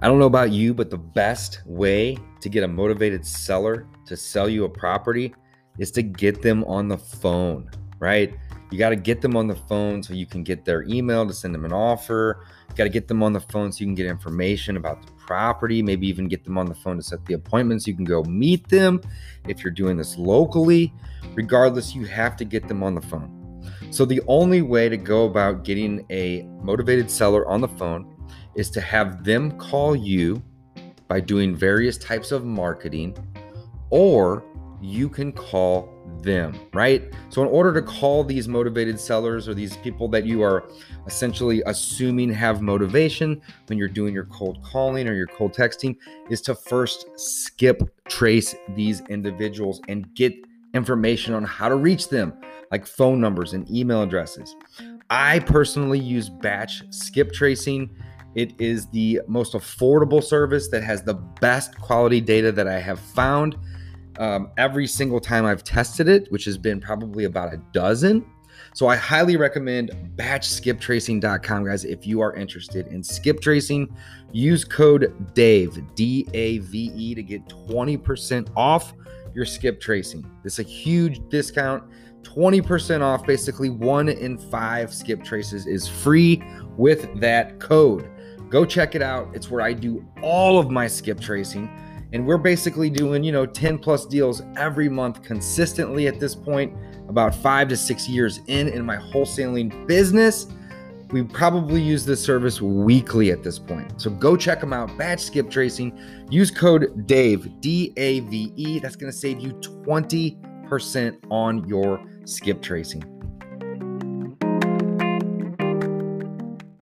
I don't know about you, but the best way to get a motivated seller to sell you a property is to get them on the phone, right? You got to get them on the phone so you can get their email to send them an offer. You got to get them on the phone so you can get information about the property, maybe even get them on the phone to set the appointments. You can go meet them if you're doing this locally. Regardless, you have to get them on the phone. So, the only way to go about getting a motivated seller on the phone is to have them call you by doing various types of marketing, or you can call them, right? So, in order to call these motivated sellers or these people that you are essentially assuming have motivation when you're doing your cold calling or your cold texting, is to first skip trace these individuals and get information on how to reach them, like phone numbers and email addresses. I personally use batch skip tracing. It is the most affordable service that has the best quality data that I have found um, every single time I've tested it, which has been probably about a dozen. So I highly recommend batchskiptracing.com, guys. If you are interested in skip tracing, use code DAVE, D A V E, to get 20% off your skip tracing. Is a huge discount. 20% off. Basically, one in five skip traces is free with that code. Go check it out. It's where I do all of my skip tracing. And we're basically doing, you know, 10 plus deals every month consistently at this point, about five to six years in in my wholesaling business. We probably use this service weekly at this point. So go check them out. Batch Skip Tracing. Use code DAVE, D A V E. That's going to save you 20% on your skip tracing.